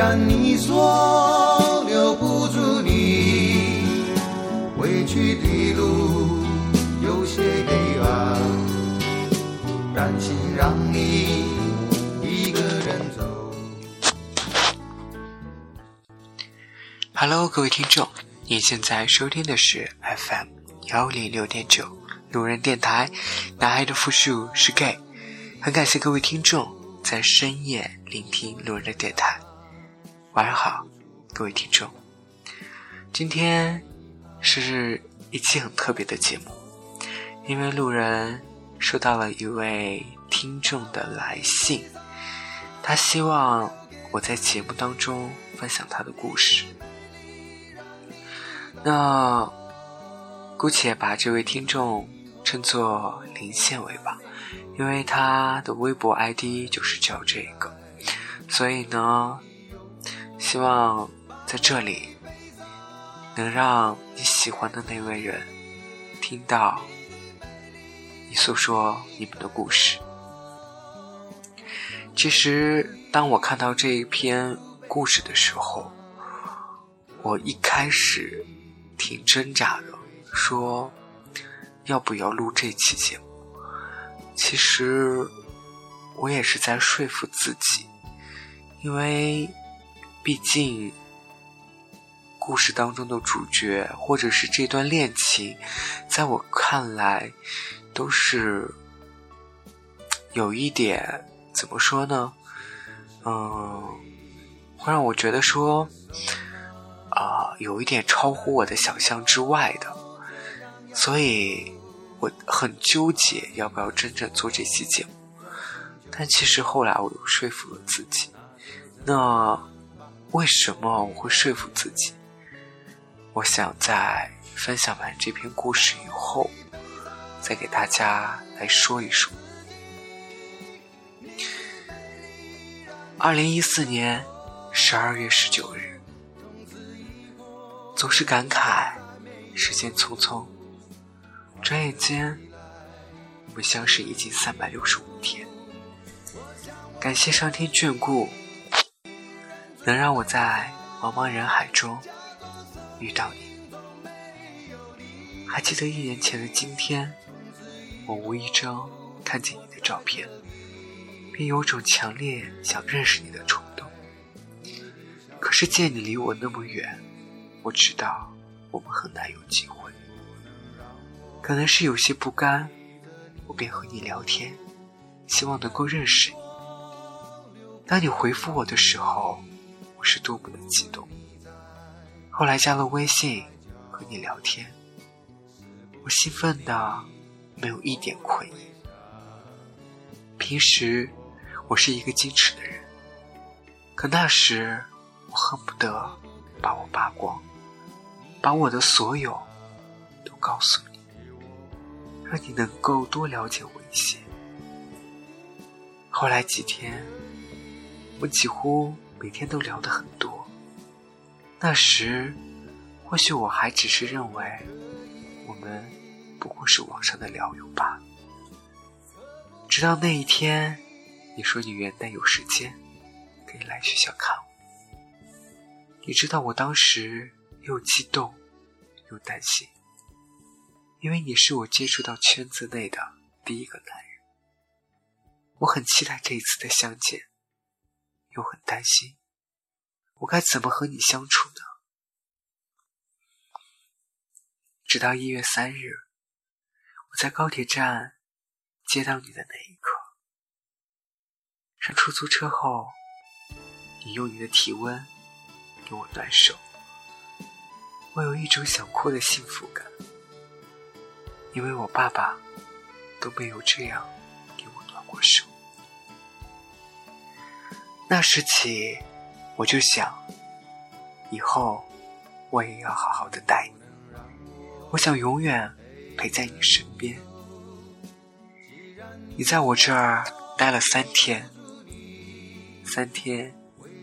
然你说留不住你，回去的路有些黑暗，担心让你一个人走。Hello，各位听众，你现在收听的是 FM 幺零六点九路人电台，男孩的复数是 gay。很感谢各位听众在深夜聆听路人的电台。晚上好，各位听众。今天是一期很特别的节目，因为路人收到了一位听众的来信，他希望我在节目当中分享他的故事。那姑且把这位听众称作林宪伟吧，因为他的微博 ID 就是叫这个，所以呢，希望在这里能让你喜欢的那位人听到你诉说你们的故事。其实，当我看到这一篇故事的时候，我一开始。挺挣扎的，说要不要录这期节目。其实我也是在说服自己，因为毕竟故事当中的主角或者是这段恋情，在我看来都是有一点怎么说呢？嗯，会让我觉得说。啊、有一点超乎我的想象之外的，所以我很纠结要不要真正做这期节目。但其实后来我又说服了自己。那为什么我会说服自己？我想在分享完这篇故事以后，再给大家来说一说。二零一四年十二月十九日。总是感慨时间匆匆，转眼间我们相识已经三百六十五天。感谢上天眷顾，能让我在茫茫人海中遇到你。还记得一年前的今天，我无意中看见你的照片，便有种强烈想认识你的冲动。可是见你离我那么远。我知道我们很难有机会，可能是有些不甘，我便和你聊天，希望能够认识你。当你回复我的时候，我是多么的激动。后来加了微信和你聊天，我兴奋的没有一点愧意。平时我是一个矜持的人，可那时我恨不得把我扒光。把我的所有都告诉你，让你能够多了解我一些。后来几天，我几乎每天都聊得很多。那时，或许我还只是认为我们不过是网上的聊友罢了。直到那一天，你说你元旦有时间，可以来学校看我。你知道我当时。又激动，又担心，因为你是我接触到圈子内的第一个男人。我很期待这一次的相见，又很担心，我该怎么和你相处呢？直到一月三日，我在高铁站接到你的那一刻，上出租车后，你用你的体温给我暖手。我有一种想哭的幸福感，因为我爸爸都没有这样给我暖过手。那时起，我就想，以后我也要好好的待你。我想永远陪在你身边。你在我这儿待了三天，三天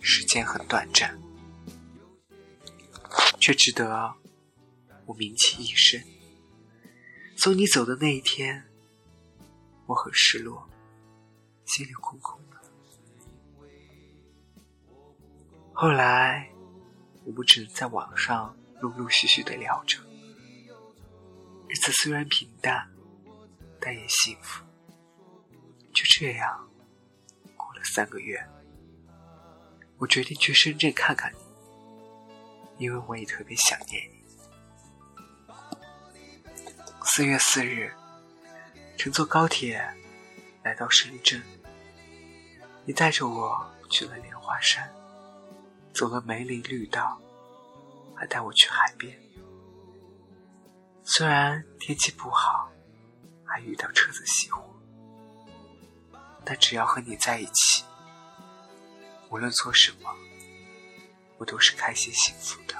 时间很短暂。却值得我铭记一生。送你走的那一天，我很失落，心里空空后来，我们只能在网上陆陆续续的聊着，日子虽然平淡，但也幸福。就这样，过了三个月，我决定去深圳看看你，因为我也特别想念你。四月四日，乘坐高铁来到深圳，你带着我去了莲花山，走了梅林绿道，还带我去海边。虽然天气不好，还遇到车子熄火，但只要和你在一起，无论做什么，我都是开心幸福的。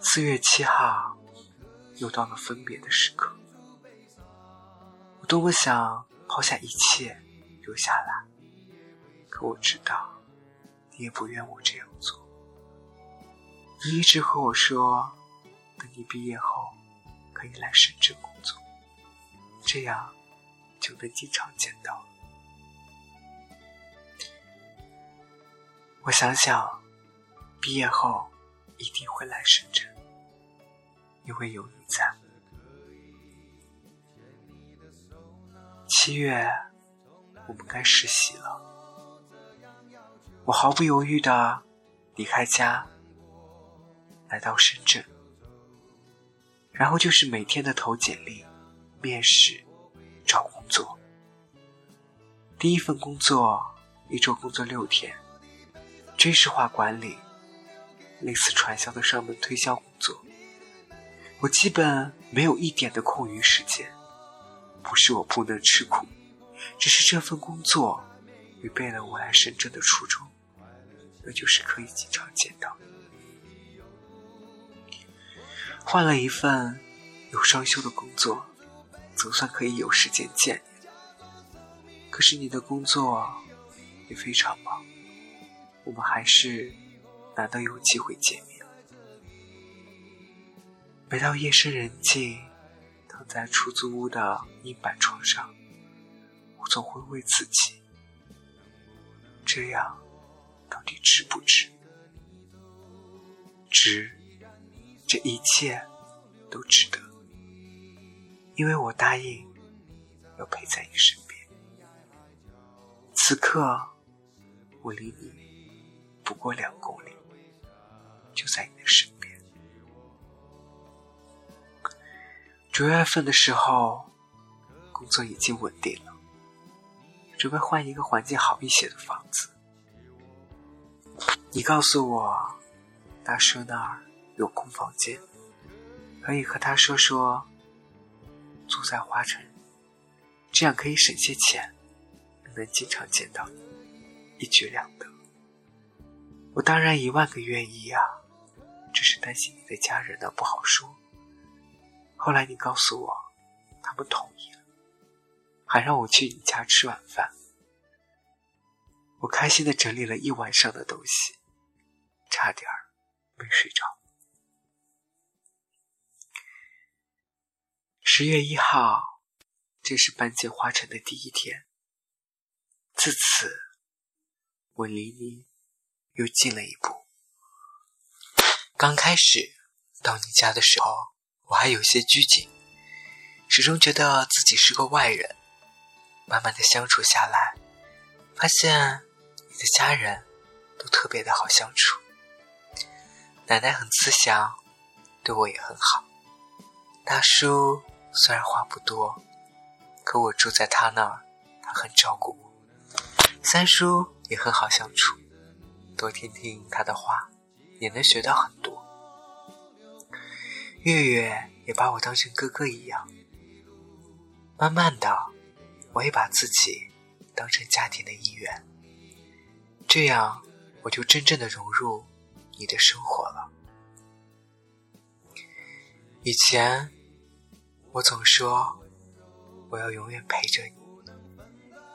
四月七号。又到了分别的时刻，我多么想抛下一切留下来，可我知道你也不愿我这样做。你一直和我说，等你毕业后可以来深圳工作，这样就能经常见到。我想想，毕业后一定会来深圳。因为有你在。七月，我们该实习了。我毫不犹豫的离开家，来到深圳，然后就是每天的投简历、面试、找工作。第一份工作，一周工作六天，军事化管理，类似传销的上门推销工作。我基本没有一点的空余时间，不是我不能吃苦，只是这份工作违背了我来深圳的初衷，那就是可以经常见到。换了一份有双休的工作，总算可以有时间见你。可是你的工作也非常忙，我们还是难得有机会见面。每到夜深人静，躺在出租屋的硬板床上，我总会问自己：这样到底值不值？值，这一切都值得，因为我答应要陪在你身边。此刻，我离你不过两公里，就在你的身边。九月份的时候，工作已经稳定了，准备换一个环境好一些的房子。你告诉我，大叔那儿有空房间，可以和他说说，住在花城，这样可以省些钱，能经常见到你，一举两得。我当然一万个愿意啊，只是担心你的家人呢不好说。后来你告诉我，他们同意了，还让我去你家吃晚饭。我开心的整理了一晚上的东西，差点儿没睡着。十月一号，这是搬进花城的第一天。自此，我离你又近了一步。刚开始到你家的时候。我还有些拘谨，始终觉得自己是个外人。慢慢的相处下来，发现你的家人都特别的好相处。奶奶很慈祥，对我也很好。大叔虽然话不多，可我住在他那儿，他很照顾我。三叔也很好相处，多听听他的话，也能学到很多。月月也把我当成哥哥一样，慢慢的，我也把自己当成家庭的一员，这样我就真正的融入你的生活了。以前我总说我要永远陪着你，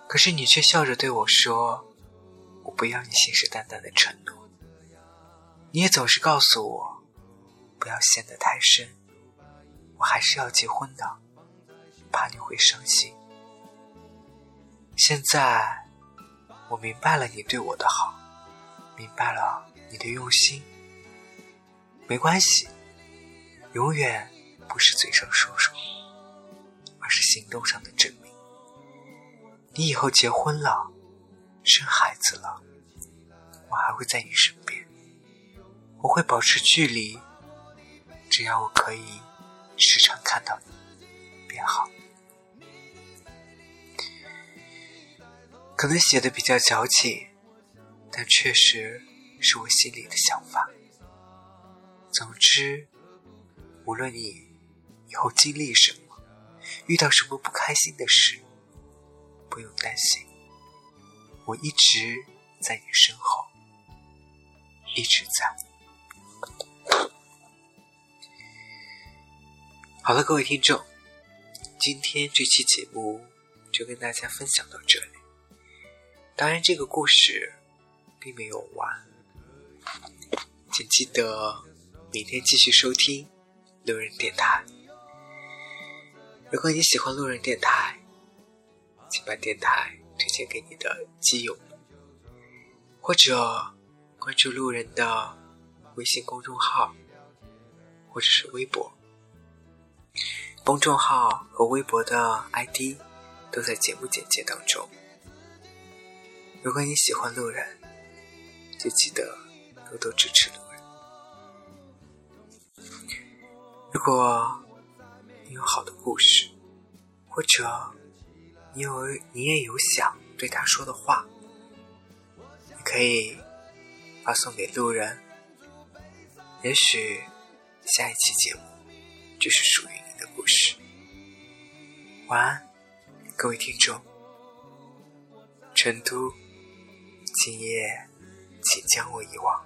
可是你却笑着对我说：“我不要你信誓旦旦的承诺。”你也总是告诉我。不要陷得太深，我还是要结婚的，怕你会伤心。现在我明白了你对我的好，明白了你的用心。没关系，永远不是嘴上说说，而是行动上的证明。你以后结婚了，生孩子了，我还会在你身边，我会保持距离，只要我可以时常看到你，便好。可能写的比较矫情，但确实是我心里的想法。总之，无论你以后经历什么，遇到什么不开心的事，不用担心，我一直在你身后，一直在。好了，各位听众，今天这期节目就跟大家分享到这里。当然，这个故事并没有完，请记得明天继续收听路人电台。如果你喜欢路人电台，请把电台推荐给你的基友，或者关注路人的微信公众号，或者是微博。公众号和微博的 ID 都在节目简介当中。如果你喜欢路人，就记得多多支持路人。如果你有好的故事，或者你有你也有想对他说的话，你可以发送给路人。也许下一期节目就是属于你的故事。晚安，各位听众。成都。今夜，请将我遗忘。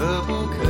可不可？